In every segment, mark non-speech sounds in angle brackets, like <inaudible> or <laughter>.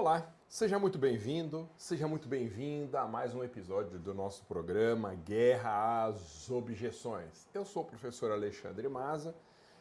Olá, seja muito bem-vindo, seja muito bem-vinda a mais um episódio do nosso programa Guerra às Objeções. Eu sou o professor Alexandre Maza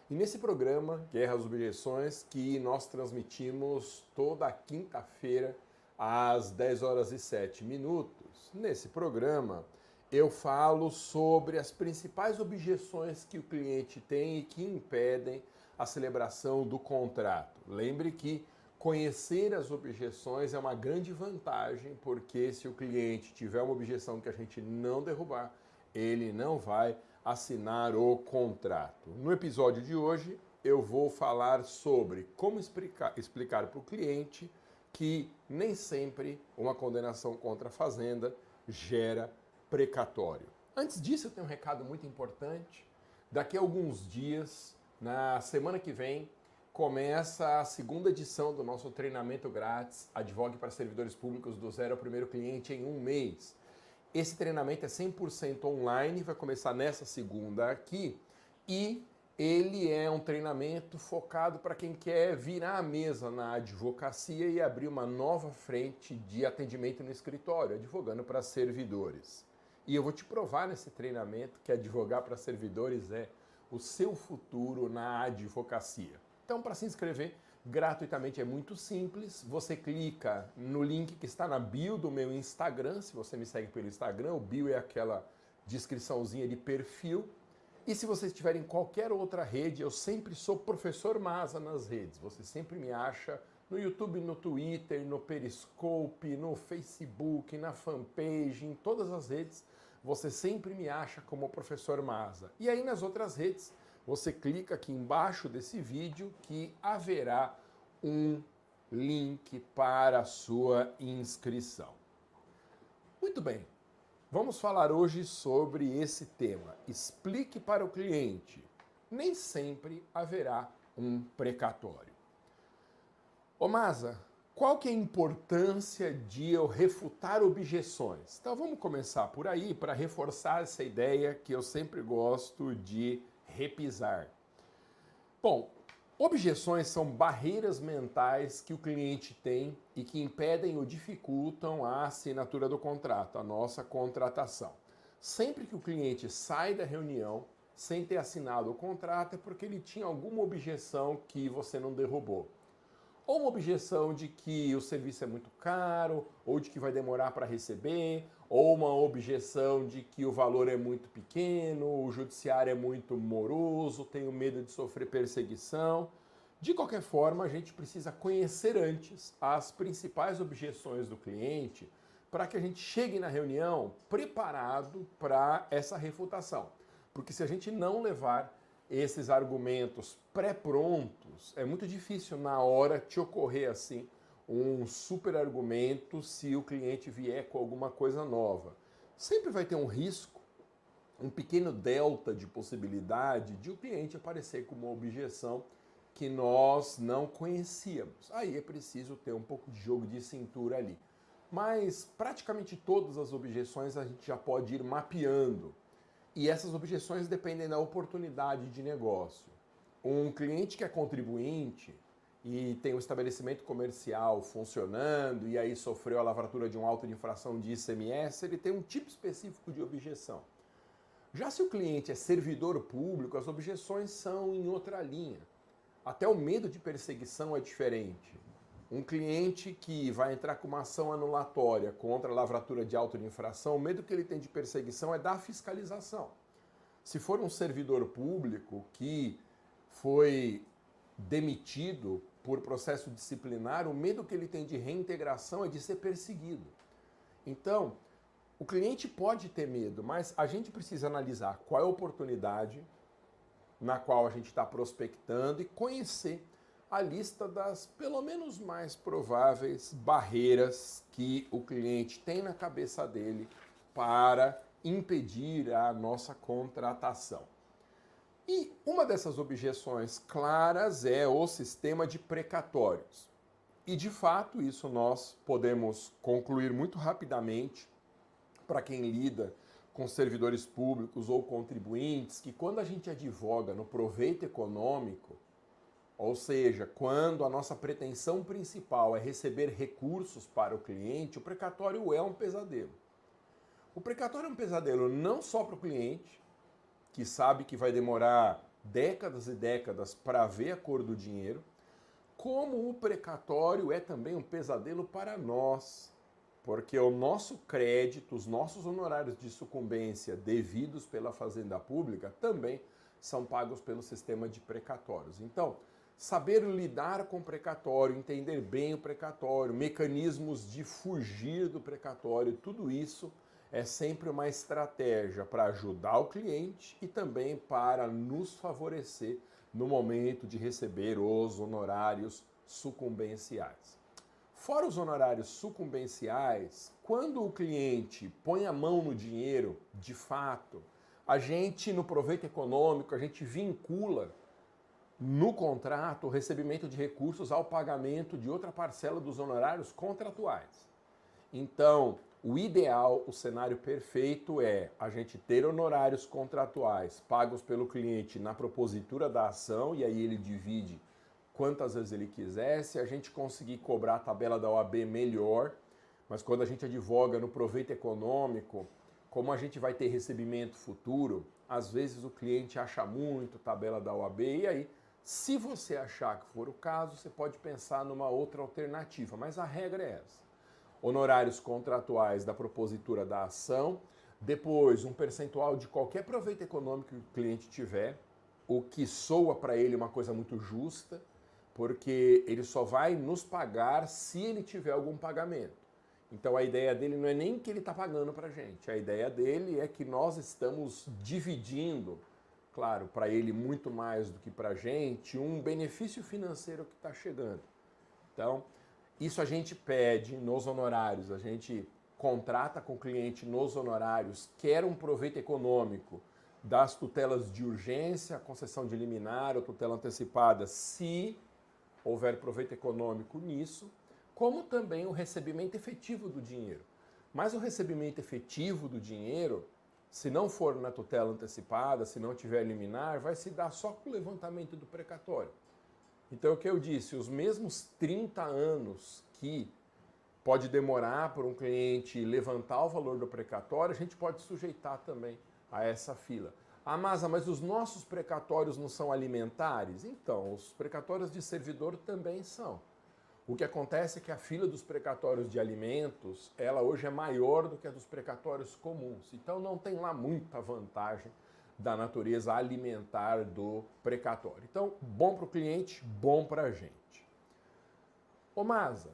e nesse programa Guerra às Objeções que nós transmitimos toda quinta-feira às 10 horas e 7 minutos. Nesse programa eu falo sobre as principais objeções que o cliente tem e que impedem a celebração do contrato. Lembre que conhecer as objeções é uma grande vantagem, porque se o cliente tiver uma objeção que a gente não derrubar, ele não vai assinar o contrato. No episódio de hoje, eu vou falar sobre como explicar, explicar para o cliente que nem sempre uma condenação contra a fazenda gera precatório. Antes disso, eu tenho um recado muito importante. Daqui a alguns dias, na semana que vem, começa a segunda edição do nosso treinamento grátis Advogue para Servidores Públicos do Zero ao Primeiro Cliente em um mês. Esse treinamento é 100% online, vai começar nessa segunda aqui e ele é um treinamento focado para quem quer virar a mesa na advocacia e abrir uma nova frente de atendimento no escritório, advogando para servidores. E eu vou te provar nesse treinamento que advogar para servidores é o seu futuro na advocacia. Então, para se inscrever gratuitamente é muito simples. Você clica no link que está na bio do meu Instagram, se você me segue pelo Instagram, o bio é aquela descriçãozinha de perfil. E se você estiver em qualquer outra rede, eu sempre sou professor Masa nas redes. Você sempre me acha no YouTube, no Twitter, no Periscope, no Facebook, na fanpage, em todas as redes. Você sempre me acha como professor Masa. E aí nas outras redes, você clica aqui embaixo desse vídeo que haverá um link para a sua inscrição. Muito bem, vamos falar hoje sobre esse tema. Explique para o cliente. Nem sempre haverá um precatório. Ô Masa, qual que é a importância de eu refutar objeções? Então vamos começar por aí para reforçar essa ideia que eu sempre gosto de repisar. Bom, objeções são barreiras mentais que o cliente tem e que impedem ou dificultam a assinatura do contrato, a nossa contratação. Sempre que o cliente sai da reunião sem ter assinado o contrato é porque ele tinha alguma objeção que você não derrubou ou uma objeção de que o serviço é muito caro, ou de que vai demorar para receber, ou uma objeção de que o valor é muito pequeno, o judiciário é muito moroso, tenho medo de sofrer perseguição. De qualquer forma, a gente precisa conhecer antes as principais objeções do cliente para que a gente chegue na reunião preparado para essa refutação. Porque se a gente não levar esses argumentos pré-prontos, é muito difícil na hora te ocorrer assim um super argumento se o cliente vier com alguma coisa nova. Sempre vai ter um risco, um pequeno delta de possibilidade de o cliente aparecer com uma objeção que nós não conhecíamos. Aí é preciso ter um pouco de jogo de cintura ali. Mas praticamente todas as objeções a gente já pode ir mapeando e essas objeções dependem da oportunidade de negócio. Um cliente que é contribuinte e tem um estabelecimento comercial funcionando e aí sofreu a lavratura de um auto de infração de ICMS, ele tem um tipo específico de objeção. Já se o cliente é servidor público, as objeções são em outra linha. Até o medo de perseguição é diferente. Um cliente que vai entrar com uma ação anulatória contra a lavratura de auto de infração, o medo que ele tem de perseguição é da fiscalização. Se for um servidor público que foi demitido por processo disciplinar, o medo que ele tem de reintegração é de ser perseguido. Então, o cliente pode ter medo, mas a gente precisa analisar qual é a oportunidade na qual a gente está prospectando e conhecer a lista das pelo menos mais prováveis barreiras que o cliente tem na cabeça dele para impedir a nossa contratação. E uma dessas objeções claras é o sistema de precatórios. E de fato, isso nós podemos concluir muito rapidamente para quem lida com servidores públicos ou contribuintes, que quando a gente advoga no proveito econômico, Ou seja, quando a nossa pretensão principal é receber recursos para o cliente, o precatório é um pesadelo. O precatório é um pesadelo não só para o cliente, que sabe que vai demorar décadas e décadas para ver a cor do dinheiro, como o precatório é também um pesadelo para nós, porque o nosso crédito, os nossos honorários de sucumbência devidos pela Fazenda Pública também são pagos pelo sistema de precatórios. Então, saber lidar com o precatório, entender bem o precatório, mecanismos de fugir do precatório, tudo isso é sempre uma estratégia para ajudar o cliente e também para nos favorecer no momento de receber os honorários sucumbenciais. Fora os honorários sucumbenciais, quando o cliente põe a mão no dinheiro, de fato, a gente, no proveito econômico, a gente vincula no contrato o recebimento de recursos ao pagamento de outra parcela dos honorários contratuais. Então, o ideal, o cenário perfeito é a gente ter honorários contratuais pagos pelo cliente na propositura da ação e aí ele divide quantas vezes ele quiser, se a gente conseguir cobrar a tabela da OAB melhor, mas quando a gente advoga no proveito econômico, como a gente vai ter recebimento futuro, às vezes o cliente acha muito tabela da OAB e aí, se você achar que for o caso, você pode pensar numa outra alternativa, mas a regra é essa. Honorários contratuais da propositura da ação, depois um percentual de qualquer proveito econômico que o cliente tiver, o que soa para ele uma coisa muito justa, porque ele só vai nos pagar se ele tiver algum pagamento. Então a ideia dele não é nem que ele está pagando para a gente, a ideia dele é que nós estamos dividindo, claro, para ele muito mais do que para a gente, um benefício financeiro que está chegando. Então, isso a gente pede nos honorários, a gente contrata com o cliente nos honorários, quer um proveito econômico das tutelas de urgência, concessão de liminar ou tutela antecipada, se houver proveito econômico nisso, como também o recebimento efetivo do dinheiro. Mas o recebimento efetivo do dinheiro, se não for na tutela antecipada, se não tiver liminar, vai se dar só com o levantamento do precatório. Então, o que eu disse, os mesmos 30 anos que pode demorar para um cliente levantar o valor do precatório, a gente pode sujeitar também a essa fila. Ah, mas os nossos precatórios não são alimentares? Então, os precatórios de servidor também são. O que acontece é que a fila dos precatórios de alimentos, ela hoje é maior do que a dos precatórios comuns. Então não tem lá muita vantagem da natureza alimentar do precatório. Então, bom para o cliente, bom para a gente. Ô Masa,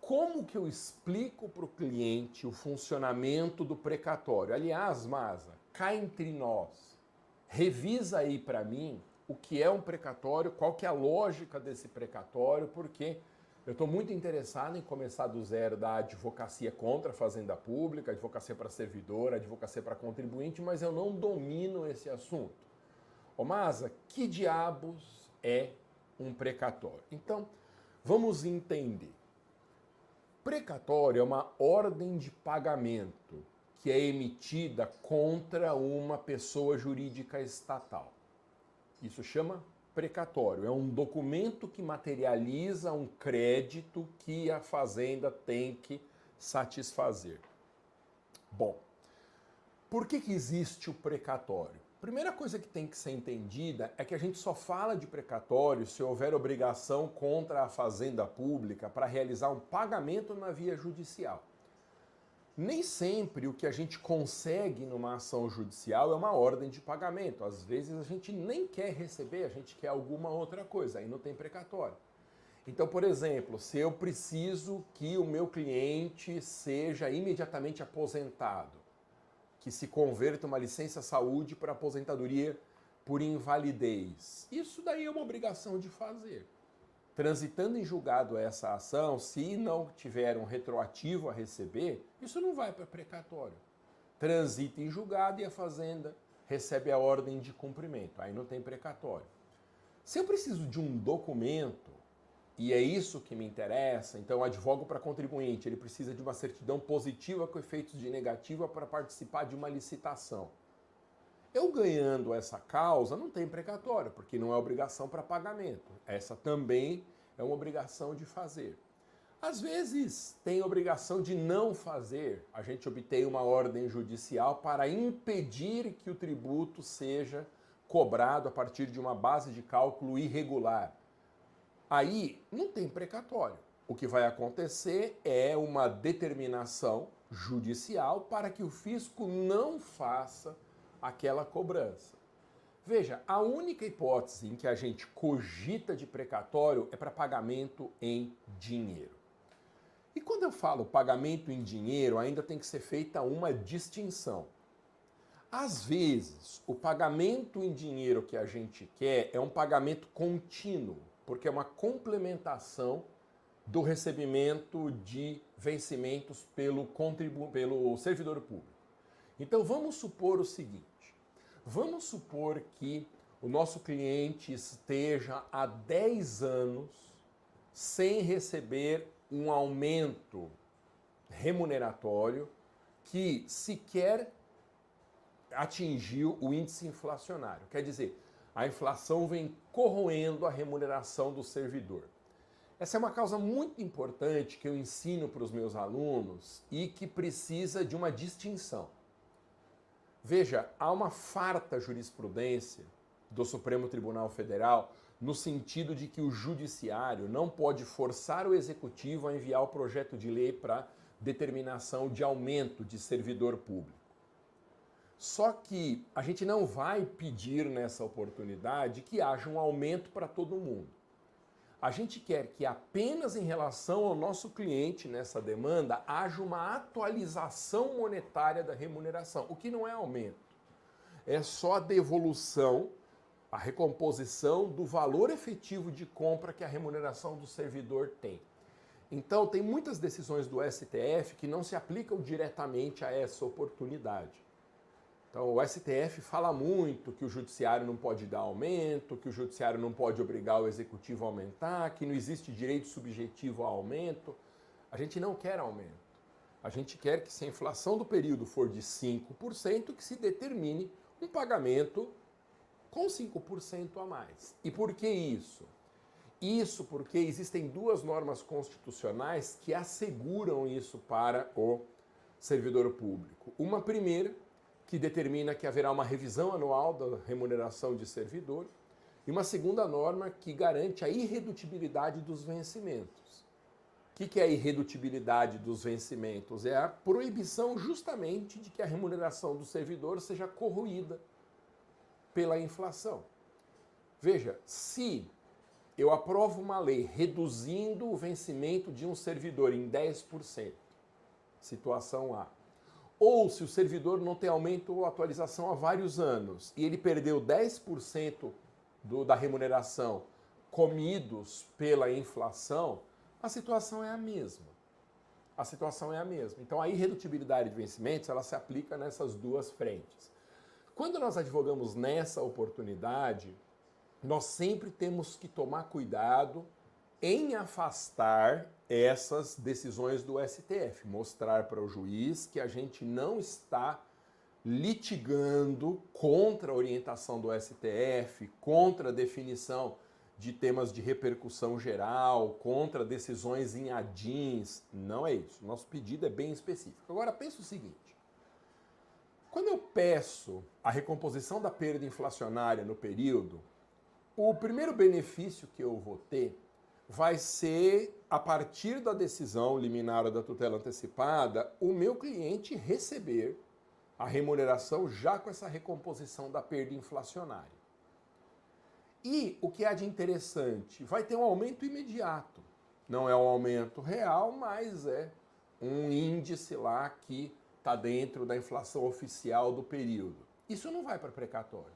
como que eu explico para o cliente o funcionamento do precatório? Aliás, Masa, cá entre nós, revisa aí para mim o que é um precatório, qual que é a lógica desse precatório, porque eu estou muito interessado em começar do zero da advocacia contra a fazenda pública, advocacia para servidor, advocacia para contribuinte, mas eu não domino esse assunto. Ô Masa, que diabos é um precatório? Então, vamos entender. Precatório é uma ordem de pagamento que é emitida contra uma pessoa jurídica estatal. Isso chama precatório. É um documento que materializa um crédito que a fazenda tem que satisfazer. Bom, por que, que existe o precatório? Primeira coisa que tem que ser entendida é que a gente só fala de precatório se houver obrigação contra a fazenda pública para realizar um pagamento na via judicial. Nem sempre o que a gente consegue numa ação judicial é uma ordem de pagamento. Às vezes a gente nem quer receber, a gente quer alguma outra coisa, aí não tem precatório. Então, por exemplo, se eu preciso que o meu cliente seja imediatamente aposentado, que se converta uma licença saúde para aposentadoria por invalidez, isso daí é uma obrigação de fazer transitando em julgado essa ação, se não tiver um retroativo a receber, isso não vai para precatório. Transita em julgado e a fazenda recebe a ordem de cumprimento. Aí não tem precatório. Se eu preciso de um documento, e é isso que me interessa, então advogo para contribuinte, ele precisa de uma certidão positiva com efeitos de negativa para participar de uma licitação. Eu ganhando essa causa não tem precatório, porque não é obrigação para pagamento. Essa também é uma obrigação de fazer. Às vezes tem obrigação de não fazer. A gente obtém uma ordem judicial para impedir que o tributo seja cobrado a partir de uma base de cálculo irregular. Aí não tem precatório. O que vai acontecer é uma determinação judicial para que o fisco não faça aquela cobrança. Veja, a única hipótese em que a gente cogita de precatório é para pagamento em dinheiro. E quando eu falo pagamento em dinheiro, ainda tem que ser feita uma distinção. Às vezes, o pagamento em dinheiro que a gente quer é um pagamento contínuo, porque é uma complementação do recebimento de vencimentos pelo, pelo servidor público. Então vamos supor o seguinte: vamos supor que o nosso cliente esteja há 10 anos sem receber um aumento remuneratório que sequer atingiu o índice inflacionário. Quer dizer, a inflação vem corroendo a remuneração do servidor. Essa é uma causa muito importante que eu ensino para os meus alunos e que precisa de uma distinção. Veja, há uma farta jurisprudência do Supremo Tribunal Federal no sentido de que o judiciário não pode forçar o executivo a enviar o projeto de lei para determinação de aumento de servidor público. Só que a gente não vai pedir nessa oportunidade que haja um aumento para todo mundo. A gente quer que apenas em relação ao nosso cliente nessa demanda haja uma atualização monetária da remuneração, o que não é aumento. É só a devolução a recomposição do valor efetivo de compra que a remuneração do servidor tem. Então, tem muitas decisões do STF que não se aplicam diretamente a essa oportunidade. Então, o STF fala muito que o judiciário não pode dar aumento, que o judiciário não pode obrigar o executivo a aumentar, que não existe direito subjetivo a aumento. A gente não quer aumento. A gente quer que, se a inflação do período for de 5%, que se determine um pagamento com 5% a mais. E por que isso? Isso porque existem duas normas constitucionais que asseguram isso para o servidor público. Uma primeira, que determina que haverá uma revisão anual da remuneração de servidor, e uma segunda norma que garante a irredutibilidade dos vencimentos. O que é a irredutibilidade dos vencimentos? É a proibição justamente de que a remuneração do servidor seja corroída pela inflação. Veja, se eu aprovo uma lei reduzindo o vencimento de um servidor em 10%, situação A, ou se o servidor não tem aumento ou atualização há vários anos e ele perdeu 10% do, da remuneração comidos pela inflação, a situação é a mesma. A situação é a mesma. Então a irredutibilidade de vencimentos ela se aplica nessas duas frentes. Quando nós advogamos nessa oportunidade, nós sempre temos que tomar cuidado em afastar essas decisões do STF, mostrar para o juiz que a gente não está litigando contra a orientação do STF, contra a definição de temas de repercussão geral, contra decisões em adins. Não é isso. Nosso pedido é bem específico. Agora pense o seguinte: quando eu peço a recomposição da perda inflacionária no período, o primeiro benefício que eu vou ter vai ser, a partir da decisão liminar da tutela antecipada, o meu cliente receber a remuneração já com essa recomposição da perda inflacionária. E o que há de interessante, vai ter um aumento imediato. Não é um aumento real, mas é um índice lá que está dentro da inflação oficial do período. Isso não vai para precatório.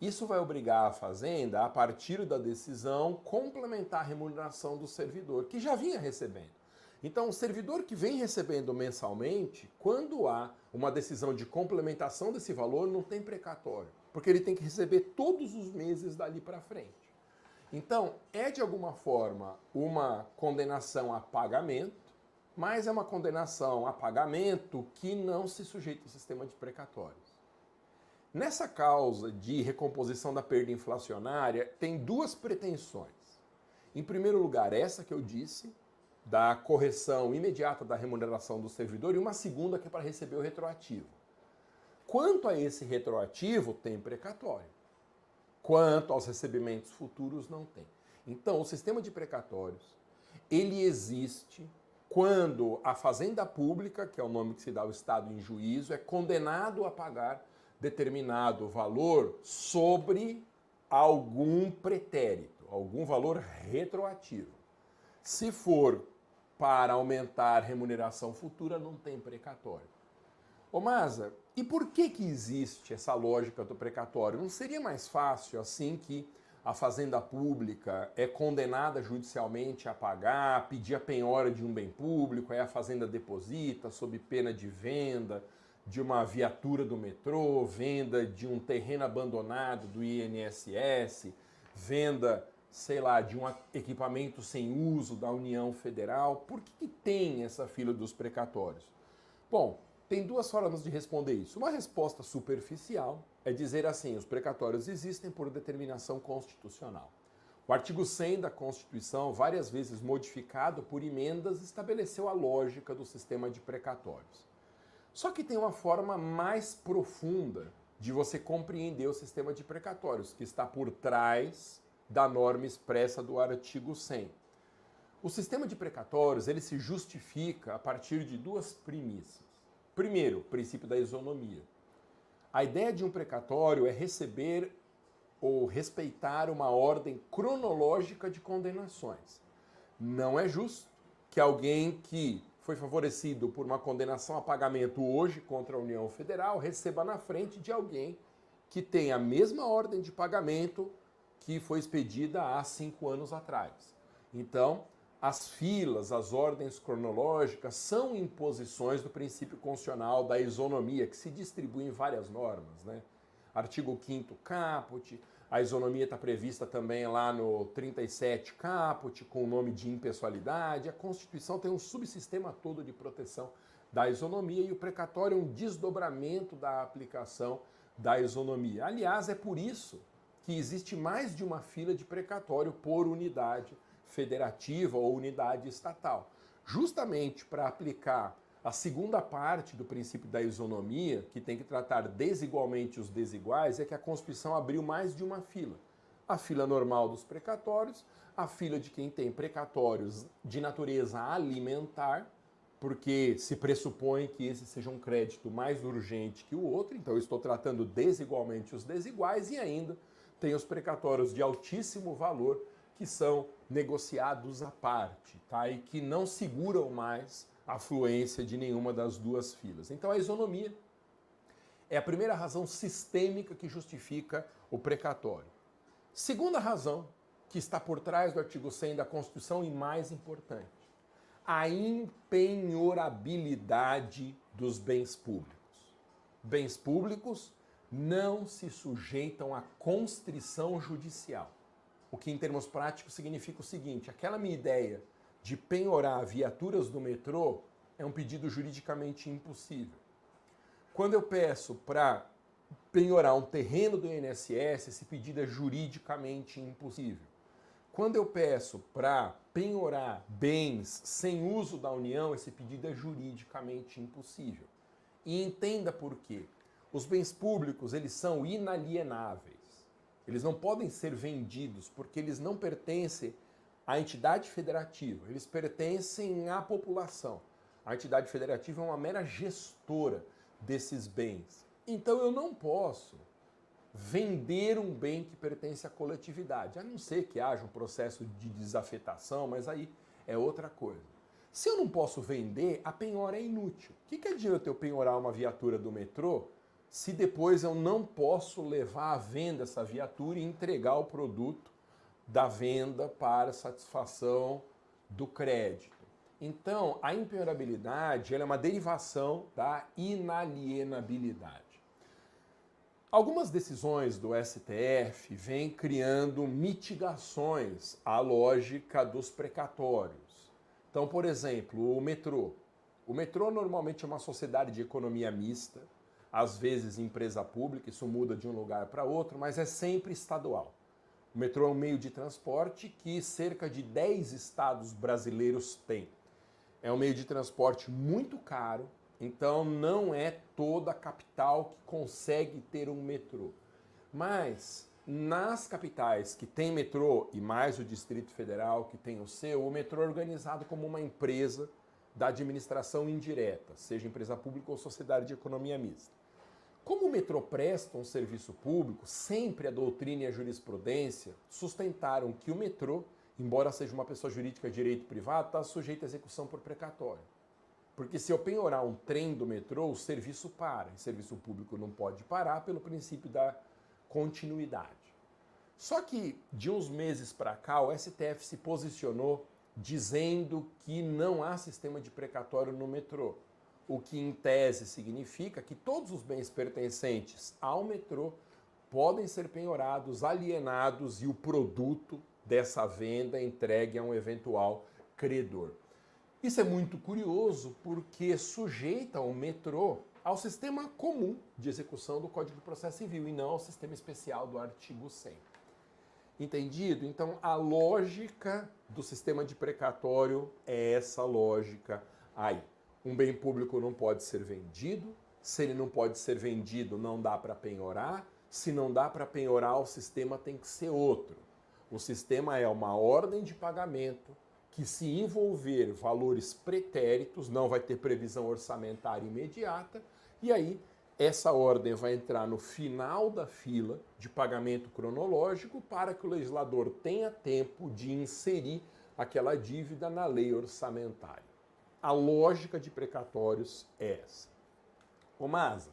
Isso vai obrigar a Fazenda, a partir da decisão, complementar a remuneração do servidor, que já vinha recebendo. Então, o servidor que vem recebendo mensalmente, quando há uma decisão de complementação desse valor, não tem precatório, porque ele tem que receber todos os meses dali para frente. Então, é de alguma forma uma condenação a pagamento, mas é uma condenação a pagamento que não se sujeita ao sistema de precatórios. Nessa causa de recomposição da perda inflacionária, tem duas pretensões. Em primeiro lugar, essa que eu disse, da correção imediata da remuneração do servidor, e uma segunda que é para receber o retroativo. Quanto a esse retroativo, tem precatório. Quanto aos recebimentos futuros, não tem. Então, o sistema de precatórios, ele existe quando a fazenda pública, que é o nome que se dá ao Estado em juízo, é condenado a pagar determinado valor sobre algum pretérito, algum valor retroativo. Se for para aumentar remuneração futura, não tem precatório. Ô Maza, e por que, que existe essa lógica do precatório? Não seria mais fácil assim que a fazenda pública é condenada judicialmente a pagar, pedir a penhora de um bem público, aí a fazenda deposita sob pena de venda de uma viatura do metrô, venda de um terreno abandonado do INSS, venda sei lá, de um equipamento sem uso da União Federal? Por que, que tem essa fila dos precatórios? Bom, tem duas formas de responder isso. Uma resposta superficial é dizer assim: os precatórios existem por determinação constitucional. O artigo 100 da Constituição, várias vezes modificado por emendas, estabeleceu a lógica do sistema de precatórios. Só que tem uma forma mais profunda de você compreender o sistema de precatórios, que está por trás da norma expressa do artigo 100. O sistema de precatórios ele se justifica a partir de duas premissas. Primeiro, o princípio da isonomia. A ideia de um precatório é receber ou respeitar uma ordem cronológica de condenações. Não é justo que alguém que foi favorecido por uma condenação a pagamento hoje contra a União Federal receba na frente de alguém que tem a mesma ordem de pagamento que foi expedida há cinco anos atrás. Então, as filas, as ordens cronológicas são imposições do princípio constitucional da isonomia, que se distribui em várias normas. Né? Artigo 5 caput, a isonomia está prevista também lá no 37 caput, com o nome de impessoalidade. A Constituição tem um subsistema todo de proteção da isonomia e o precatório é um desdobramento da aplicação da isonomia. Aliás, é por isso que existe mais de uma fila de precatório por unidade federativa ou unidade estatal, justamente para aplicar a segunda parte do princípio da isonomia, que tem que tratar desigualmente os desiguais, é que a Constituição abriu mais de uma fila. A fila normal dos precatórios, a fila de quem tem precatórios de natureza alimentar, porque se pressupõe que esse seja um crédito mais urgente que o outro, então eu estou tratando desigualmente os desiguais e ainda tem os precatórios de altíssimo valor que são negociados à parte, tá? E que não seguram mais a fluência de nenhuma das duas filas. Então a isonomia é a primeira razão sistêmica que justifica o precatório. Segunda razão que está por trás do artigo 100 da Constituição e mais importante, a impenhorabilidade dos bens públicos. Bens públicos não se sujeitam à constrição judicial. O que, em termos práticos, significa o seguinte: aquela minha ideia de penhorar viaturas do metrô é um pedido juridicamente impossível. Quando eu peço para penhorar um terreno do INSS, esse pedido é juridicamente impossível. Quando eu peço para penhorar bens sem uso da União, esse pedido é juridicamente impossível. E entenda por quê. Os bens públicos, eles são inalienáveis. Eles não podem ser vendidos porque eles não pertencem à entidade federativa, eles pertencem à população. A entidade federativa é uma mera gestora desses bens. Então eu não posso vender um bem que pertence à coletividade, a não ser que haja um processo de desafetação, mas aí é outra coisa. Se eu não posso vender, a penhora é inútil. O que, que adianta eu penhorar uma viatura do metrô se depois eu não posso levar à venda essa viatura e entregar o produto da venda para satisfação do crédito. Então, a impenhorabilidade é uma derivação da inalienabilidade. Algumas decisões do STF vêm criando mitigações à lógica dos precatórios. Então, por exemplo, o metrô. O metrô normalmente é uma sociedade de economia mista, às vezes empresa pública, isso muda de um lugar para outro, mas é sempre estadual. O metrô é um meio de transporte que cerca de 10 estados brasileiros têm. É um meio de transporte muito caro, então não é toda a capital que consegue ter um metrô. Mas nas capitais que tem metrô e mais o Distrito Federal que tem o seu, o metrô é organizado como uma empresa da administração indireta, seja empresa pública ou sociedade de economia mista. Como o metrô presta um serviço público, sempre a doutrina e a jurisprudência sustentaram que o metrô, embora seja uma pessoa jurídica de direito privado, está sujeito à execução por precatório. Porque se eu penhorar um trem do metrô, o serviço para. E serviço público não pode parar pelo princípio da continuidade. Só que de uns meses para cá, o STF se posicionou dizendo que não há sistema de precatório no metrô, o que em tese significa que todos os bens pertencentes ao metrô podem ser penhorados, alienados e o produto dessa venda entregue a um eventual credor. Isso é muito curioso porque sujeita o metrô ao sistema comum de execução do Código de Processo Civil e não ao sistema especial do artigo 100. Entendido? Então, a lógica do sistema de precatório é essa lógica aí. Um bem público não pode ser vendido, se ele não pode ser vendido, não dá para penhorar, se não dá para penhorar, o sistema tem que ser outro. O sistema é uma ordem de pagamento que, se envolver valores pretéritos, não vai ter previsão orçamentária imediata, e aí essa ordem vai entrar no final da fila de pagamento cronológico para que o legislador tenha tempo de inserir aquela dívida na lei orçamentária. A lógica de precatórios é essa. Ô Masa,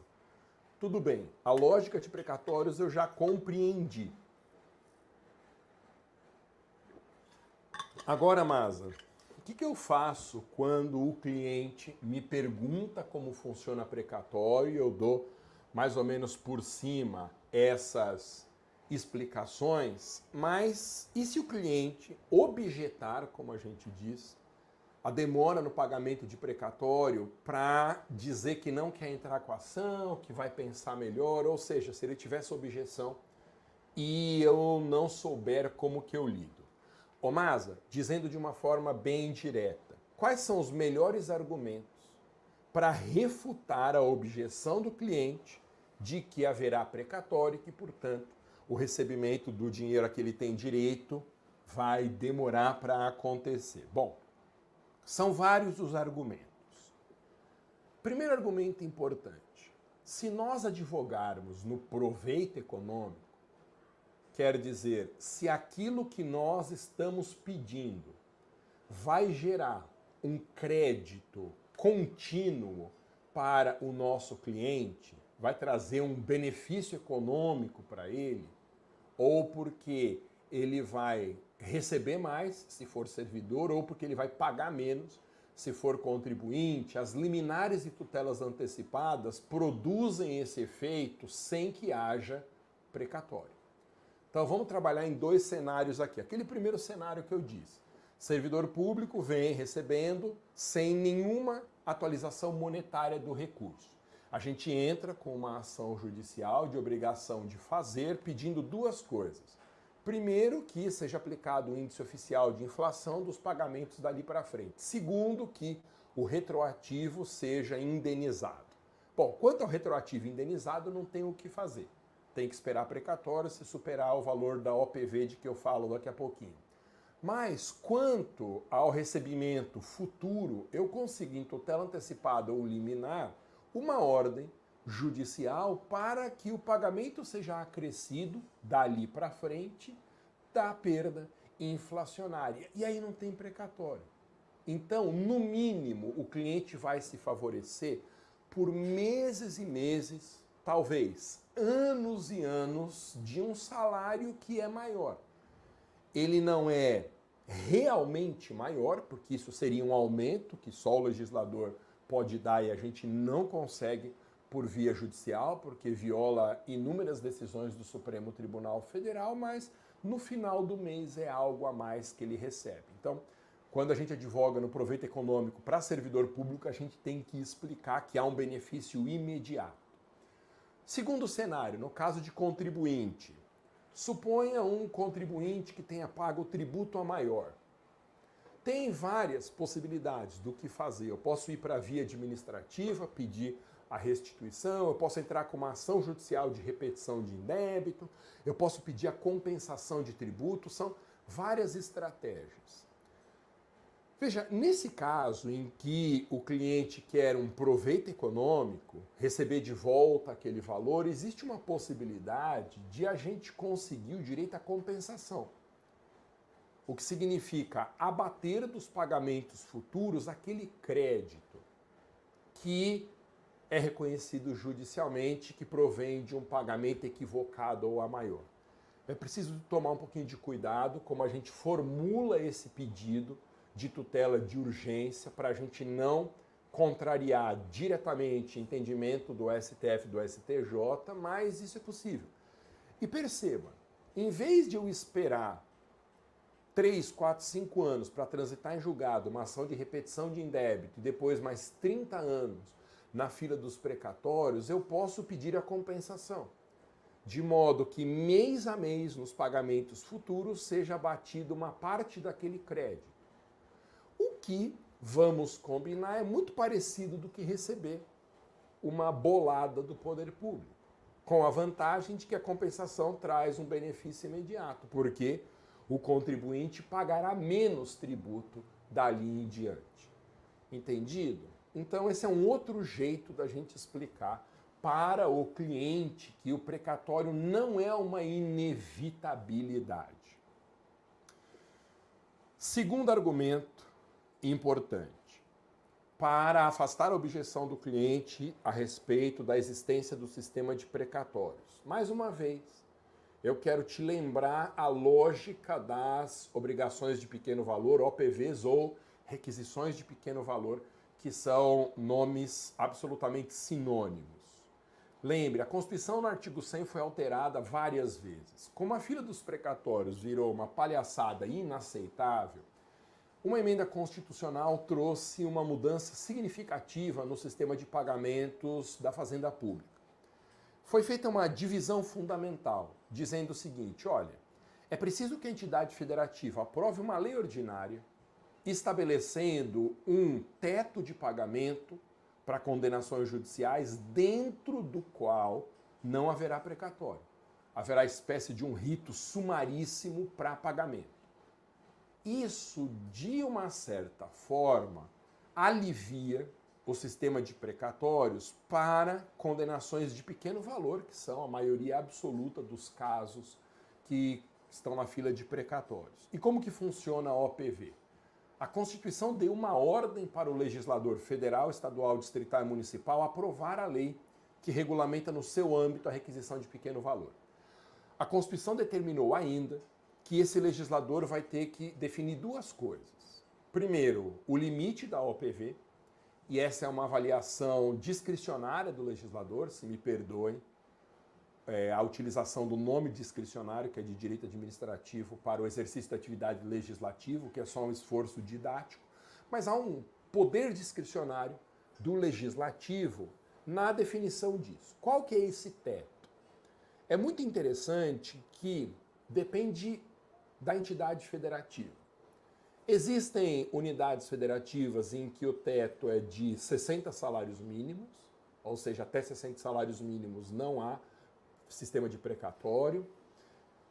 tudo bem, a lógica de precatórios eu já compreendi. Agora, Masa, que, que eu faço quando o cliente me pergunta como funciona precatório e eu dou mais ou menos por cima essas explicações, mas e se o cliente objetar, como a gente diz, a demora no pagamento de precatório para dizer que não quer entrar com a ação, que vai pensar melhor, ou seja, se ele tivesse objeção e eu não souber como que eu lido. Ô Masa, dizendo de uma forma bem direta, quais são os melhores argumentos para refutar a objeção do cliente de que haverá precatório e que, portanto, o recebimento do dinheiro a que ele tem direito vai demorar para acontecer? Bom, são vários os argumentos. Primeiro argumento importante: se nós advogarmos no proveito econômico, Quer dizer, se aquilo que nós estamos pedindo vai gerar um crédito contínuo para o nosso cliente, vai trazer um benefício econômico para ele, ou porque ele vai receber mais se for servidor, ou porque ele vai pagar menos se for contribuinte, as liminares e tutelas antecipadas produzem esse efeito sem que haja precatório. Então vamos trabalhar em dois cenários aqui. Aquele primeiro cenário que eu disse. Servidor público vem recebendo sem nenhuma atualização monetária do recurso. A gente entra com uma ação judicial de obrigação de fazer, pedindo duas coisas. Primeiro, que seja aplicado o índice oficial de inflação dos pagamentos dali para frente. Segundo, que o retroativo seja indenizado. Bom, quanto ao retroativo indenizado, não tem o que fazer tem que esperar precatório se superar o valor da OPV de que eu falo daqui a pouquinho. Mas quanto ao recebimento futuro, eu consigo em tutela antecipada ou liminar uma ordem judicial para que o pagamento seja acrescido dali para frente da perda inflacionária. E aí não tem precatório. Então, no mínimo, o cliente vai se favorecer por meses e meses, talvez anos e anos de um salário que é maior. Ele não é realmente maior, porque isso seria um aumento que só o legislador pode dar e a gente não consegue por via judicial, porque viola inúmeras decisões do Supremo Tribunal Federal, mas no final do mês é algo a mais que ele recebe. Então, quando a gente advoga no proveito econômico para servidor público, a gente tem que explicar que há um benefício imediato. Segundo cenário, no caso de contribuinte, suponha um contribuinte que tenha pago tributo a maior. Tem várias possibilidades do que fazer. Eu posso ir para a via administrativa, pedir a restituição, eu posso entrar com uma ação judicial de repetição de indébito, eu posso pedir a compensação de tributo, são várias estratégias. Veja, nesse caso em que o cliente quer um proveito econômico, receber de volta aquele valor, existe uma possibilidade de a gente conseguir o direito à compensação. O que significa abater dos pagamentos futuros aquele crédito que é reconhecido judicialmente que provém de um pagamento equivocado ou a maior. É preciso tomar um pouquinho de cuidado como a gente formula esse pedido de tutela de urgência para a gente não contrariar diretamente entendimento do STF e do STJ, mas isso é possível. E perceba, em vez de eu esperar 3, 4, 5 anos para transitar em julgado uma ação de repetição de indébito e depois mais 30 anos na fila dos precatórios, eu posso pedir a compensação. De modo que mês a mês nos pagamentos futuros seja abatida uma parte daquele crédito. O que, vamos combinar, é muito parecido do que receber uma bolada do poder público, com a vantagem de que a compensação traz um benefício imediato, porque o contribuinte pagará menos tributo dali em diante. Entendido? Então, esse é um outro jeito da gente explicar para o cliente que o precatório não é uma inevitabilidade. Segundo argumento importante, para afastar a objeção do cliente a respeito da existência do sistema de precatórios. Mais uma vez, eu quero te lembrar a lógica das obrigações de pequeno valor, OPVs ou requisições de pequeno valor que são nomes absolutamente sinônimos. Lembre, a Constituição no artigo 100 foi alterada várias vezes. Como a fila dos precatórios virou uma palhaçada inaceitável, uma emenda constitucional trouxe uma mudança significativa no sistema de pagamentos da Fazenda Pública. Foi feita uma divisão fundamental, dizendo o seguinte: olha, é preciso que a entidade federativa aprove uma lei ordinária estabelecendo um teto de pagamento para condenações judiciais dentro do qual não haverá precatório. Haverá espécie de um rito sumaríssimo para pagamento. Isso, de uma certa forma, alivia o sistema de precatórios para condenações de pequeno valor, que são a maioria absoluta dos casos que estão na fila de precatórios. E como que funciona a OPV? A Constituição deu uma ordem para o legislador federal, estadual, distrital e municipal aprovar a lei que regulamenta no seu âmbito a requisição de pequeno valor. A Constituição determinou ainda que esse legislador vai ter que definir duas coisas. Primeiro, o limite da OPV, e essa é uma avaliação discricionária do legislador, se me perdoem, é, a utilização do nome discricionário, que é de direito administrativo, para o exercício da atividade legislativa, que é só um esforço didático, mas há um poder discricionário do legislativo na definição disso. Qual que é esse teto? É muito interessante que depende da entidade federativa. Existem unidades federativas em que o teto é de 60 salários mínimos, ou seja, até 60 salários mínimos não há sistema de precatório.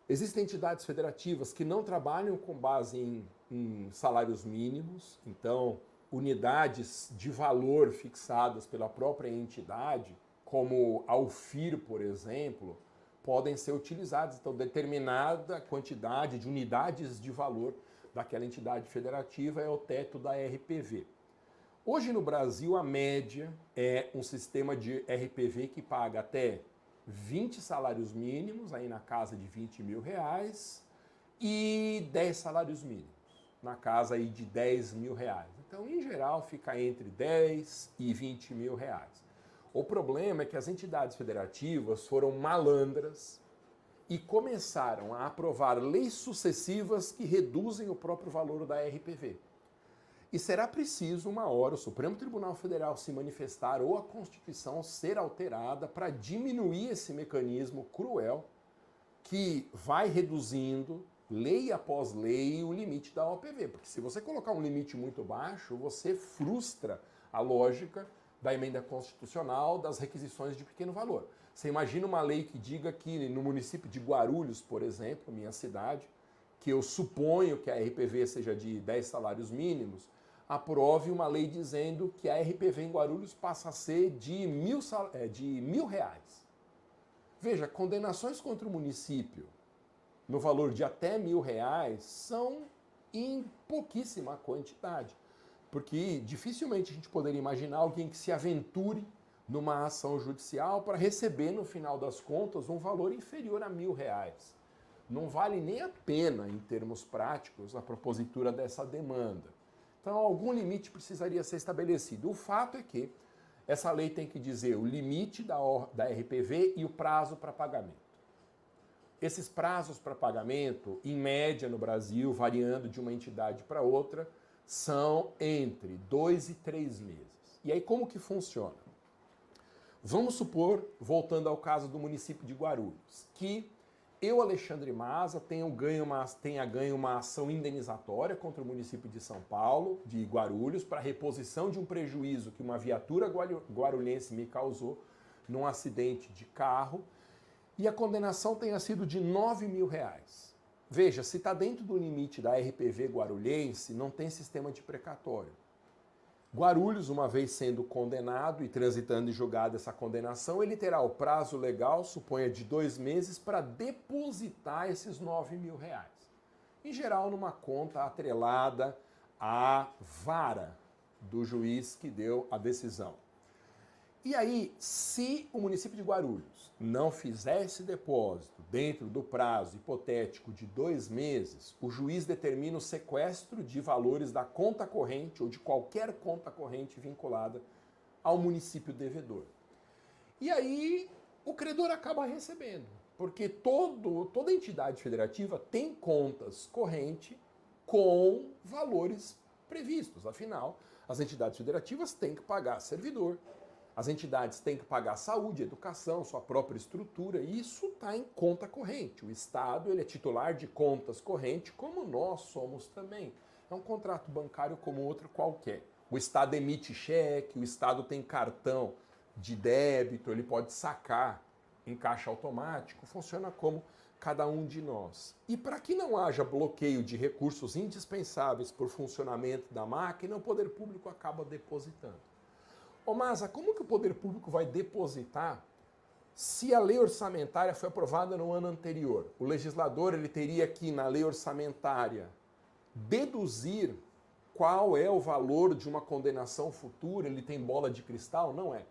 Existem entidades federativas que não trabalham com base em, em salários mínimos, então unidades de valor fixadas pela própria entidade, como a por exemplo, podem ser utilizadas. Então, determinada quantidade de unidades de valor daquela entidade federativa é o teto da RPV. Hoje no Brasil, a média é um sistema de RPV que paga até 20 salários mínimos, aí na casa de 20 mil reais, e 10 salários mínimos, na casa aí de 10 mil reais. Então, em geral, fica entre 10 e 20 mil reais. O problema é que as entidades federativas foram malandras e começaram a aprovar leis sucessivas que reduzem o próprio valor da RPV. E será preciso uma hora o Supremo Tribunal Federal se manifestar ou a Constituição ser alterada para diminuir esse mecanismo cruel que vai reduzindo lei após lei o limite da OPV. Porque se você colocar um limite muito baixo, você frustra a lógica da emenda constitucional das requisições de pequeno valor. Você imagina uma lei que diga que no município de Guarulhos, por exemplo, minha cidade, que eu suponho que a RPV seja de 10 salários mínimos, aprove uma lei dizendo que a RPV em Guarulhos passa a ser de mil, é, de mil reais. Veja, condenações contra o município no valor de até mil reais são em pouquíssima quantidade. Porque dificilmente a gente poderia imaginar alguém que se aventure numa ação judicial para receber, no final das contas, um valor inferior a mil reais. Não vale nem a pena, em termos práticos, a propositura dessa demanda. Então, algum limite precisaria ser estabelecido. O fato é que essa lei tem que dizer o limite da, da RPV e o prazo para pagamento. Esses prazos para pagamento, em média no Brasil, variando de uma entidade para outra, são entre dois e três meses. E aí como que funciona? Vamos supor, voltando ao caso do município de Guarulhos, que eu, Alexandre Maza, tenha ganho uma, tenha ganho uma ação indenizatória contra o município de São Paulo, de Guarulhos, para reposição de um prejuízo que uma viatura guarulhense me causou num acidente de carro, e a condenação tenha sido de 9 mil reais. Veja, se está dentro do limite da RPV guarulhense, não tem sistema de precatório. Guarulhos, uma vez sendo condenado e transitando e julgada essa condenação, ele terá o prazo legal, suponha, de dois meses, para depositar esses 9 mil reais. Em geral, numa conta atrelada à vara do juiz que deu a decisão. E aí, se o município de Guarulhos não fizer esse depósito dentro do prazo hipotético de dois meses, o juiz determina o sequestro de valores da conta corrente ou de qualquer conta corrente vinculada ao município devedor. E aí, o credor acaba recebendo, porque todo, toda entidade federativa tem contas corrente com valores previstos. Afinal, as entidades federativas têm que pagar servidor, as entidades têm que pagar saúde, educação, sua própria estrutura, e isso está em conta corrente. O Estado ele é titular de contas correntes, como nós somos também. É um contrato bancário como outro qualquer. O Estado emite cheque, o Estado tem cartão de débito, ele pode sacar em caixa automático, funciona como cada um de nós. E para que não haja bloqueio de recursos indispensáveis para o funcionamento da máquina, o poder público acaba depositando. Ô Masa, como que o poder público vai depositar se a lei orçamentária foi aprovada no ano anterior? O legislador ele teria que, na lei orçamentária, deduzir qual é o valor de uma condenação futura, ele tem bola de cristal? Não é.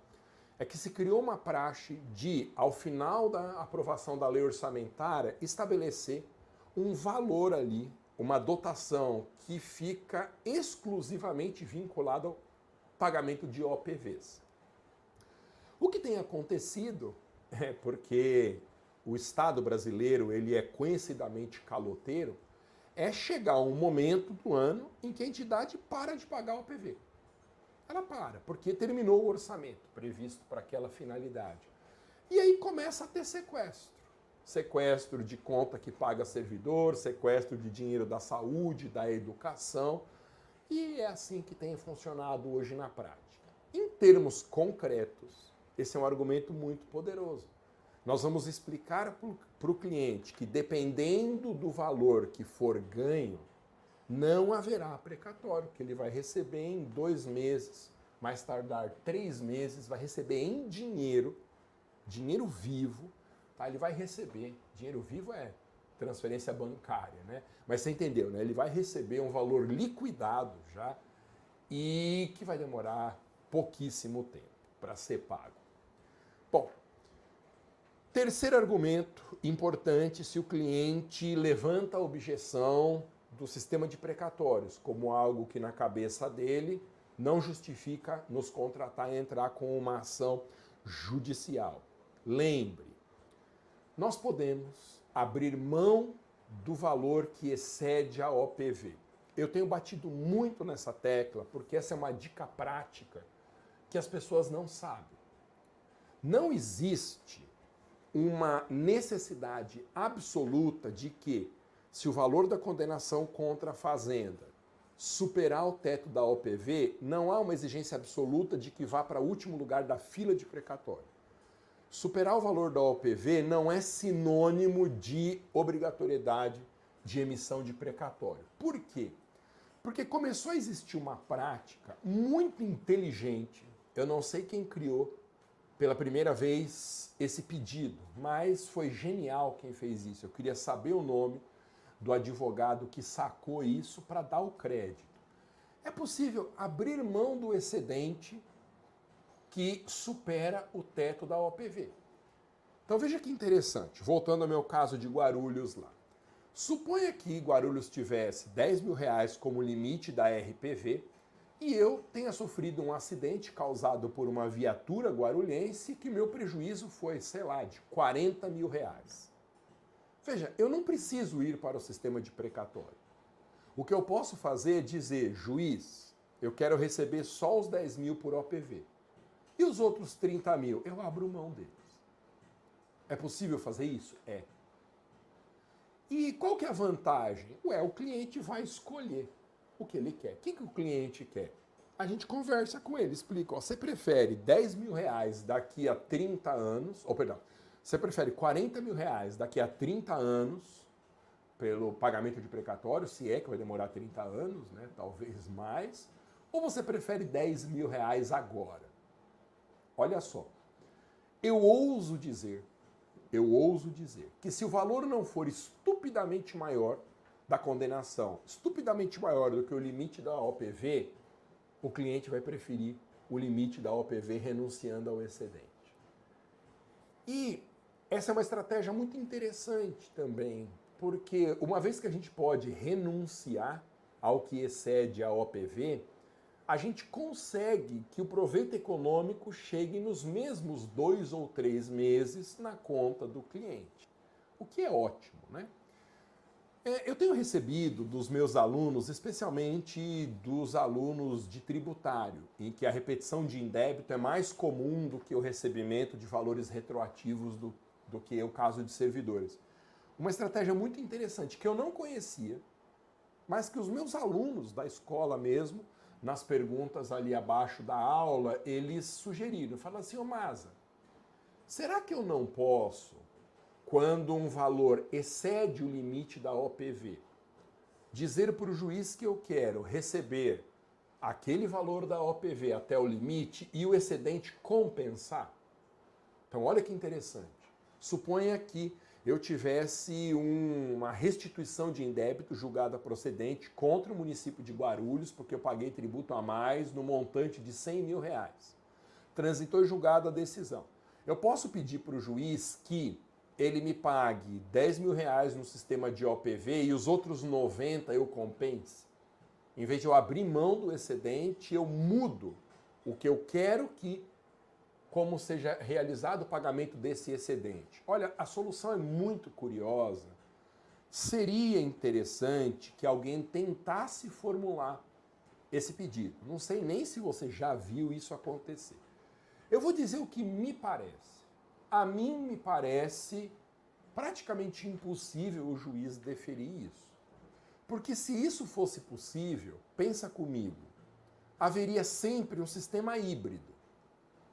É que se criou uma praxe de, ao final da aprovação da lei orçamentária, estabelecer um valor ali, uma dotação que fica exclusivamente vinculada pagamento de OPVs. O que tem acontecido <laughs> é porque o Estado brasileiro ele é conhecidamente caloteiro, é chegar um momento do ano em que a entidade para de pagar o OPV. Ela para, porque terminou o orçamento previsto para aquela finalidade. E aí começa a ter sequestro. Sequestro de conta que paga servidor, sequestro de dinheiro da saúde, da educação. E é assim que tem funcionado hoje na prática. Em termos concretos, esse é um argumento muito poderoso. Nós vamos explicar para o cliente que, dependendo do valor que for ganho, não haverá precatório, que ele vai receber em dois meses, mais tardar três meses, vai receber em dinheiro, dinheiro vivo, tá? ele vai receber. Dinheiro vivo é transferência bancária, né? Mas você entendeu, né? Ele vai receber um valor liquidado já e que vai demorar pouquíssimo tempo para ser pago. Bom, terceiro argumento importante se o cliente levanta a objeção do sistema de precatórios como algo que na cabeça dele não justifica nos contratar e entrar com uma ação judicial. Lembre, nós podemos abrir mão do valor que excede a OPV. eu tenho batido muito nessa tecla porque essa é uma dica prática que as pessoas não sabem. Não existe uma necessidade absoluta de que, se o valor da condenação contra a fazenda superar o teto da OPV, não há uma exigência absoluta de que vá para o último lugar da fila de precatório. Superar o valor da OPV não é sinônimo de obrigatoriedade de emissão de precatório. Por quê? Porque começou a existir uma prática muito inteligente, eu não sei quem criou pela primeira vez esse pedido, mas foi genial quem fez isso. Eu queria saber o nome do advogado que sacou isso para dar o crédito. É possível abrir mão do excedente que supera o teto da OPV. Então veja que interessante, voltando ao meu caso de Guarulhos lá. Suponha que Guarulhos tivesse 10 mil reais como limite da RPV e eu tenha sofrido um acidente causado por uma viatura guarulhense que meu prejuízo foi, sei lá, de 40 mil reais. Veja, eu não preciso ir para o sistema de precatório. O que eu posso fazer é dizer, juiz, eu quero receber só os 10 mil por OPV. E os outros 30 mil, eu abro mão deles. É possível fazer isso? É. E qual que é a vantagem? Ué, o cliente vai escolher o que ele quer. O que, que o cliente quer? A gente conversa com ele, explica, ó, você prefere 10 mil reais daqui a 30 anos, ou perdão, você prefere 40 mil reais daqui a 30 anos pelo pagamento de precatório, se é que vai demorar 30 anos, né, talvez mais, ou você prefere 10 mil reais agora? Olha só, eu ouso dizer eu ouso dizer que se o valor não for estupidamente maior da condenação, estupidamente maior do que o limite da OPV, o cliente vai preferir o limite da OPV renunciando ao excedente. E essa é uma estratégia muito interessante também, porque uma vez que a gente pode renunciar ao que excede a OPV, a gente consegue que o proveito econômico chegue nos mesmos dois ou três meses na conta do cliente. O que é ótimo, né? É, eu tenho recebido dos meus alunos, especialmente dos alunos de tributário, em que a repetição de indébito é mais comum do que o recebimento de valores retroativos do, do que o caso de servidores. Uma estratégia muito interessante que eu não conhecia, mas que os meus alunos da escola mesmo nas perguntas ali abaixo da aula, eles sugeriram, falaram assim, ô Masa, será que eu não posso, quando um valor excede o limite da OPV, dizer para o juiz que eu quero receber aquele valor da OPV até o limite e o excedente compensar? Então, olha que interessante. Suponha que eu tivesse um, uma restituição de indébito julgada procedente contra o município de Guarulhos, porque eu paguei tributo a mais no montante de 100 mil reais. Transitou julgada a decisão. Eu posso pedir para o juiz que ele me pague 10 mil reais no sistema de OPV e os outros 90 eu compense? Em vez de eu abrir mão do excedente, eu mudo o que eu quero que como seja realizado o pagamento desse excedente. Olha, a solução é muito curiosa. Seria interessante que alguém tentasse formular esse pedido. Não sei nem se você já viu isso acontecer. Eu vou dizer o que me parece. A mim me parece praticamente impossível o juiz deferir isso. Porque se isso fosse possível, pensa comigo, haveria sempre um sistema híbrido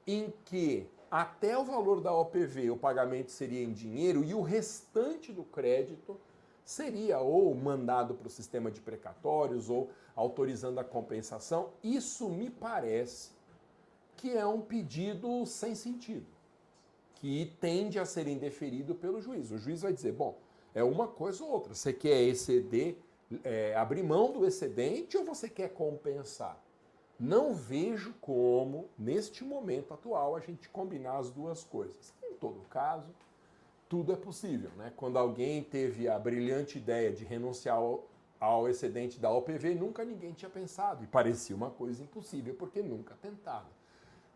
em que até o valor da OPV o pagamento seria em dinheiro e o restante do crédito seria ou mandado para o sistema de precatórios ou autorizando a compensação. Isso me parece que é um pedido sem sentido, que tende a ser indeferido pelo juiz. O juiz vai dizer: bom, é uma coisa ou outra. Você quer exceder, é, abrir mão do excedente ou você quer compensar? Não vejo como, neste momento atual, a gente combinar as duas coisas. Em todo caso, tudo é possível. Né? Quando alguém teve a brilhante ideia de renunciar ao, ao excedente da OPV, nunca ninguém tinha pensado. E parecia uma coisa impossível, porque nunca tentava.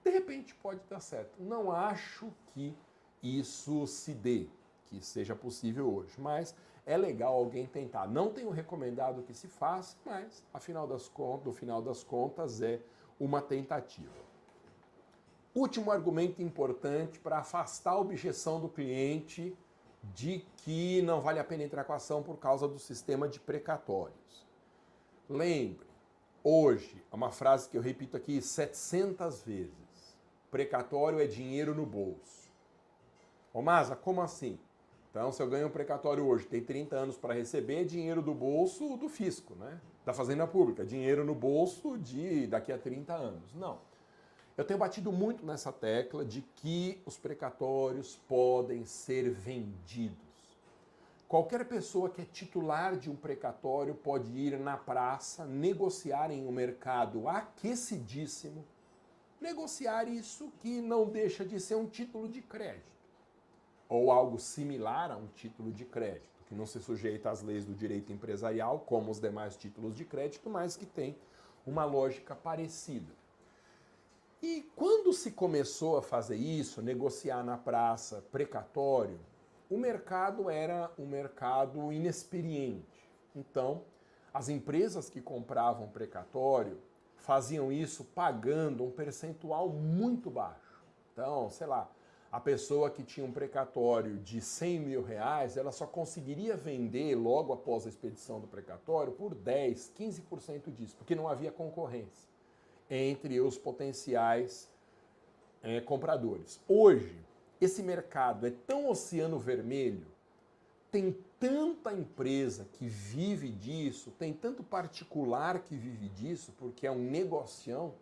De repente pode dar certo. Não acho que isso se dê, que seja possível hoje, mas é legal alguém tentar. Não tenho recomendado que se faça, mas afinal das contas, no final das contas é uma tentativa. Último argumento importante para afastar a objeção do cliente de que não vale a pena entrar com a ação por causa do sistema de precatórios. Lembre, hoje, é uma frase que eu repito aqui 700 vezes: precatório é dinheiro no bolso. Ô Masa, como assim? Então, se eu ganho um precatório hoje, tem 30 anos para receber, dinheiro do bolso do fisco, né? Da Fazenda Pública, dinheiro no bolso de daqui a 30 anos. Não. Eu tenho batido muito nessa tecla de que os precatórios podem ser vendidos. Qualquer pessoa que é titular de um precatório pode ir na praça, negociar em um mercado aquecidíssimo, negociar isso que não deixa de ser um título de crédito ou algo similar a um título de crédito, que não se sujeita às leis do direito empresarial, como os demais títulos de crédito, mas que tem uma lógica parecida. E quando se começou a fazer isso, negociar na praça precatório, o mercado era um mercado inexperiente. Então, as empresas que compravam precatório faziam isso pagando um percentual muito baixo. Então, sei lá, a pessoa que tinha um precatório de 100 mil reais, ela só conseguiria vender logo após a expedição do precatório por 10, 15% disso, porque não havia concorrência entre os potenciais é, compradores. Hoje, esse mercado é tão oceano vermelho, tem tanta empresa que vive disso, tem tanto particular que vive disso, porque é um negocião,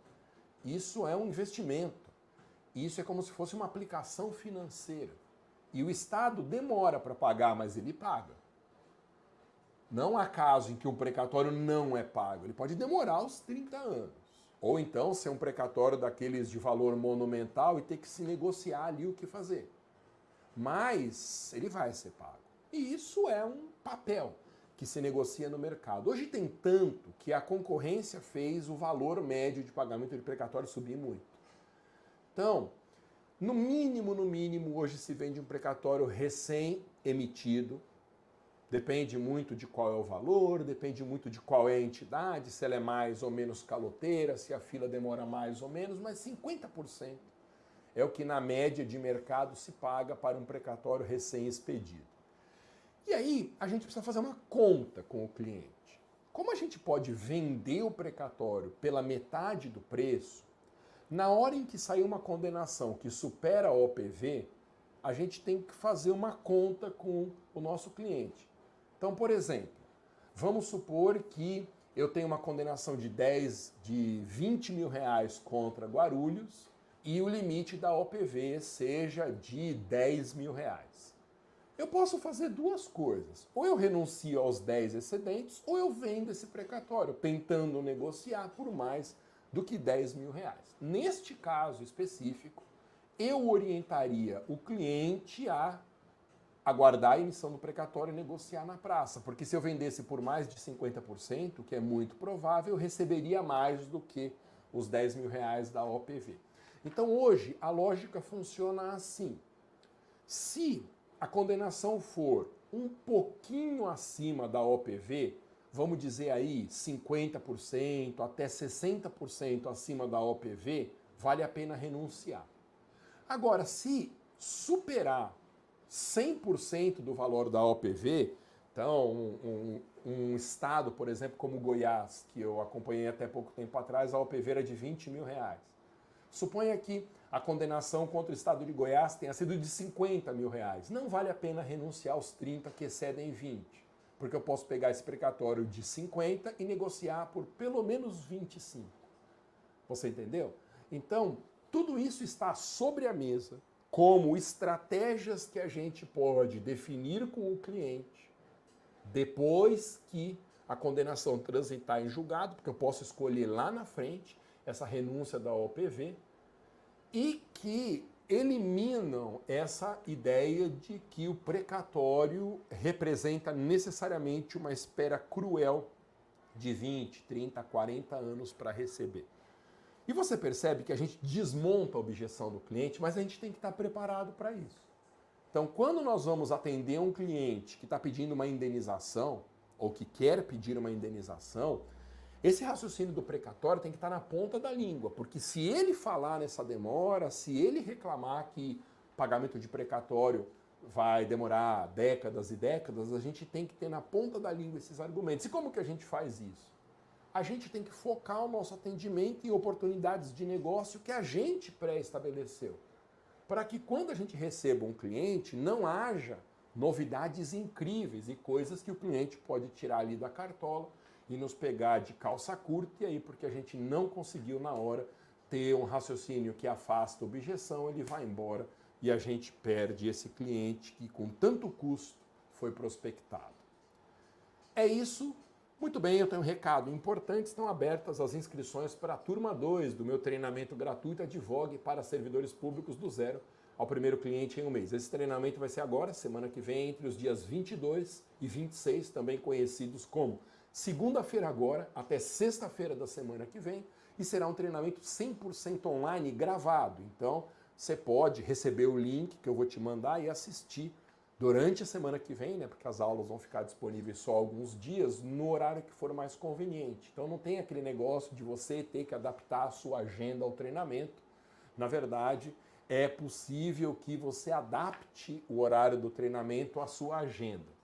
isso é um investimento. Isso é como se fosse uma aplicação financeira. E o Estado demora para pagar, mas ele paga. Não há caso em que um precatório não é pago. Ele pode demorar os 30 anos. Ou então ser um precatório daqueles de valor monumental e ter que se negociar ali o que fazer. Mas ele vai ser pago. E isso é um papel que se negocia no mercado. Hoje tem tanto que a concorrência fez o valor médio de pagamento de precatório subir muito. Então, no mínimo, no mínimo, hoje se vende um precatório recém-emitido. Depende muito de qual é o valor, depende muito de qual é a entidade, se ela é mais ou menos caloteira, se a fila demora mais ou menos, mas 50% é o que na média de mercado se paga para um precatório recém-expedido. E aí a gente precisa fazer uma conta com o cliente. Como a gente pode vender o precatório pela metade do preço, na hora em que sair uma condenação que supera a OPV, a gente tem que fazer uma conta com o nosso cliente. Então, por exemplo, vamos supor que eu tenho uma condenação de 10, de 20 mil reais contra Guarulhos e o limite da OPV seja de 10 mil reais. Eu posso fazer duas coisas. Ou eu renuncio aos 10 excedentes, ou eu vendo esse precatório, tentando negociar por mais do que 10 mil reais. Neste caso específico, eu orientaria o cliente a aguardar a emissão do precatório e negociar na praça, porque se eu vendesse por mais de 50%, que é muito provável, eu receberia mais do que os 10 mil reais da OPV. Então hoje a lógica funciona assim. Se a condenação for um pouquinho acima da OPV, vamos dizer aí 50% até 60% acima da OPV, vale a pena renunciar. Agora, se superar 100% do valor da OPV, então um, um, um, estado, por exemplo, como Goiás, que eu acompanhei até pouco tempo atrás, a OPV era de 20 mil reais. Suponha que a condenação contra o estado de Goiás tenha sido de 50 mil reais. Não vale a pena renunciar aos 30 que excedem 20 porque eu posso pegar esse precatório de 50 e negociar por pelo menos 25. Você entendeu? Então, tudo isso está sobre a mesa como estratégias que a gente pode definir com o cliente depois que a condenação transitar em julgado, porque eu posso escolher lá na frente essa renúncia da OPV e que eliminam essa ideia de que o precatório representa necessariamente uma espera cruel de 20, 30, 40 anos para receber. E você percebe que a gente desmonta a objeção do cliente, mas a gente tem que estar preparado para isso. Então, quando nós vamos atender um cliente que está pedindo uma indenização, ou que quer pedir uma indenização, esse raciocínio do precatório tem que estar na ponta da língua, porque se ele falar nessa demora, se ele reclamar que pagamento de precatório vai demorar décadas e décadas, a gente tem que ter na ponta da língua esses argumentos. E como que a gente faz isso? A gente tem que focar o nosso atendimento em oportunidades de negócio que a gente pré-estabeleceu. Para que quando a gente receba um cliente, não haja novidades incríveis e coisas que o cliente pode tirar ali da cartola e nos pegar de calça curta e aí porque a gente não conseguiu na hora ter um raciocínio que afasta a objeção, ele vai embora e a gente perde esse cliente que com tanto custo foi prospectado. É isso. Muito bem, eu tenho um recado importante. Estão abertas as inscrições para a turma 2 do meu treinamento gratuito Advogue para servidores públicos do zero ao primeiro cliente em um mês. Esse treinamento vai ser agora, semana que vem, entre os dias 22 e 26, também conhecidos como segunda-feira agora até sexta-feira da semana que vem, e será um treinamento 100% online gravado. Então, você pode receber o link que eu vou te mandar e assistir durante a semana que vem, né? Porque as aulas vão ficar disponíveis só alguns dias no horário que for mais conveniente. Então não tem aquele negócio de você ter que adaptar a sua agenda ao treinamento. Na verdade, é possível que você adapte o horário do treinamento à sua agenda.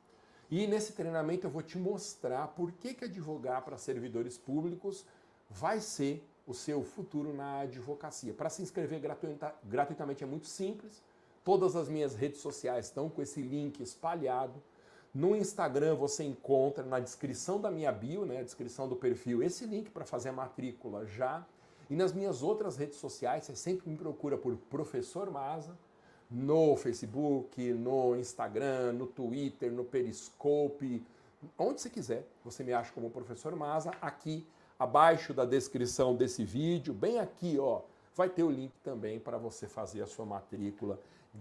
E nesse treinamento eu vou te mostrar por que, que advogar para servidores públicos vai ser o seu futuro na advocacia. Para se inscrever gratuita, gratuitamente é muito simples. Todas as minhas redes sociais estão com esse link espalhado. No Instagram você encontra na descrição da minha bio, né, descrição do perfil, esse link para fazer a matrícula já. E nas minhas outras redes sociais, você sempre me procura por Professor Maza, no Facebook, no Instagram, no Twitter, no Periscope, onde você quiser. Você me acha como Professor Maza. Aqui abaixo da descrição desse vídeo, bem aqui, ó, vai ter o link também para você fazer a sua matrícula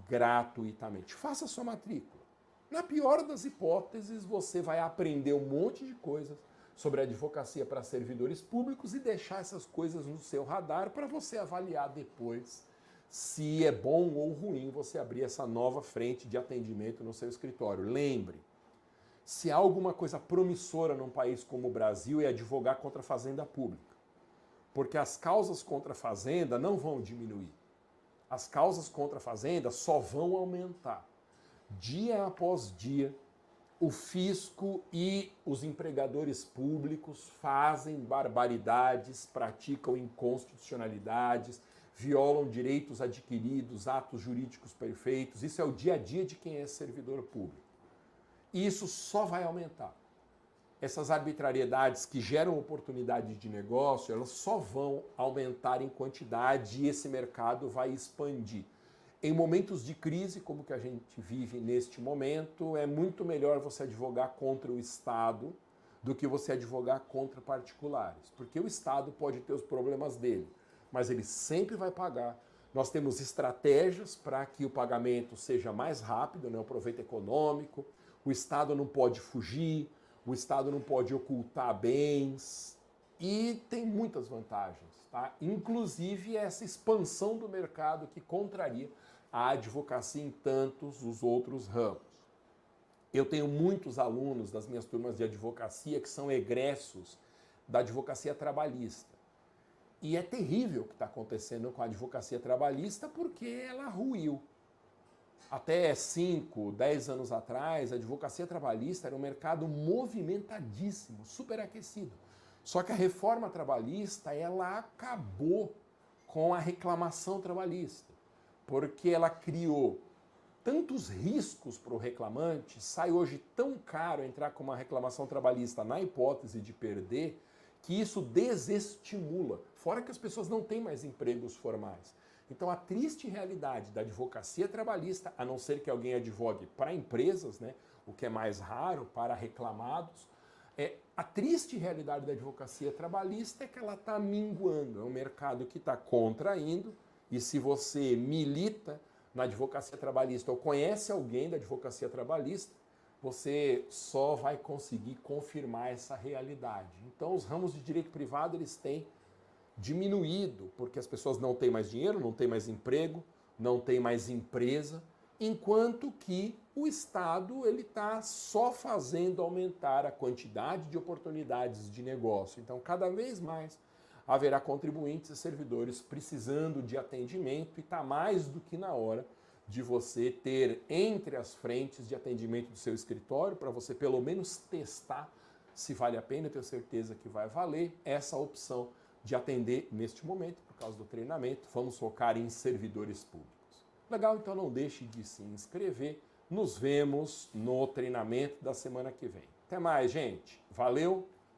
gratuitamente. Faça a sua matrícula. Na pior das hipóteses, você vai aprender um monte de coisas sobre advocacia para servidores públicos e deixar essas coisas no seu radar para você avaliar depois se é bom ou ruim você abrir essa nova frente de atendimento no seu escritório. Lembre, se há alguma coisa promissora num país como o Brasil é advogar contra a fazenda pública. Porque as causas contra a fazenda não vão diminuir. As causas contra a fazenda só vão aumentar. Dia após dia, o fisco e os empregadores públicos fazem barbaridades, praticam inconstitucionalidades, violam direitos adquiridos, atos jurídicos perfeitos. Isso é o dia a dia de quem é servidor público. E isso só vai aumentar. Essas arbitrariedades que geram oportunidades de negócio, elas só vão aumentar em quantidade e esse mercado vai expandir. Em momentos de crise, como que a gente vive neste momento, é muito melhor você advogar contra o Estado do que você advogar contra particulares, porque o Estado pode ter os problemas dele, mas ele sempre vai pagar. Nós temos estratégias para que o pagamento seja mais rápido, né, o proveito econômico, o Estado não pode fugir, o Estado não pode ocultar bens e tem muitas vantagens, tá? Inclusive essa expansão do mercado que contraria a advocacia em tantos os outros ramos. Eu tenho muitos alunos das minhas turmas de advocacia que são egressos da advocacia trabalhista. E é terrível o que está acontecendo com a advocacia trabalhista porque ela ruiu. Até 5, 10 anos atrás, a advocacia trabalhista era um mercado movimentadíssimo, superaquecido. Só que a reforma trabalhista, ela acabou com a reclamação trabalhista, porque ela criou tantos riscos para o reclamante, sai hoje tão caro entrar com uma reclamação trabalhista na hipótese de perder, que isso desestimula. Fora que as pessoas não têm mais empregos formais. Então, a triste realidade da advocacia trabalhista, a não ser que alguém advogue para empresas, né, o que é mais raro, para reclamados, é a triste realidade da advocacia trabalhista é que ela está minguando. É um mercado que está contraindo, e se você milita na advocacia trabalhista ou conhece alguém da advocacia trabalhista, você só vai conseguir confirmar essa realidade. Então, os ramos de direito privado eles têm diminuído, porque as pessoas não têm mais dinheiro, não têm mais emprego, não têm mais empresa enquanto que o Estado ele está só fazendo aumentar a quantidade de oportunidades de negócio. Então, cada vez mais haverá contribuintes e servidores precisando de atendimento e está mais do que na hora de você ter entre as frentes de atendimento do seu escritório para você pelo menos testar se vale a pena, eu tenho certeza que vai valer essa opção de atender neste momento por causa do treinamento. Vamos focar em servidores públicos. Legal? Então não deixe de se inscrever. Nos vemos no treinamento da semana que vem. Até mais, gente. Valeu!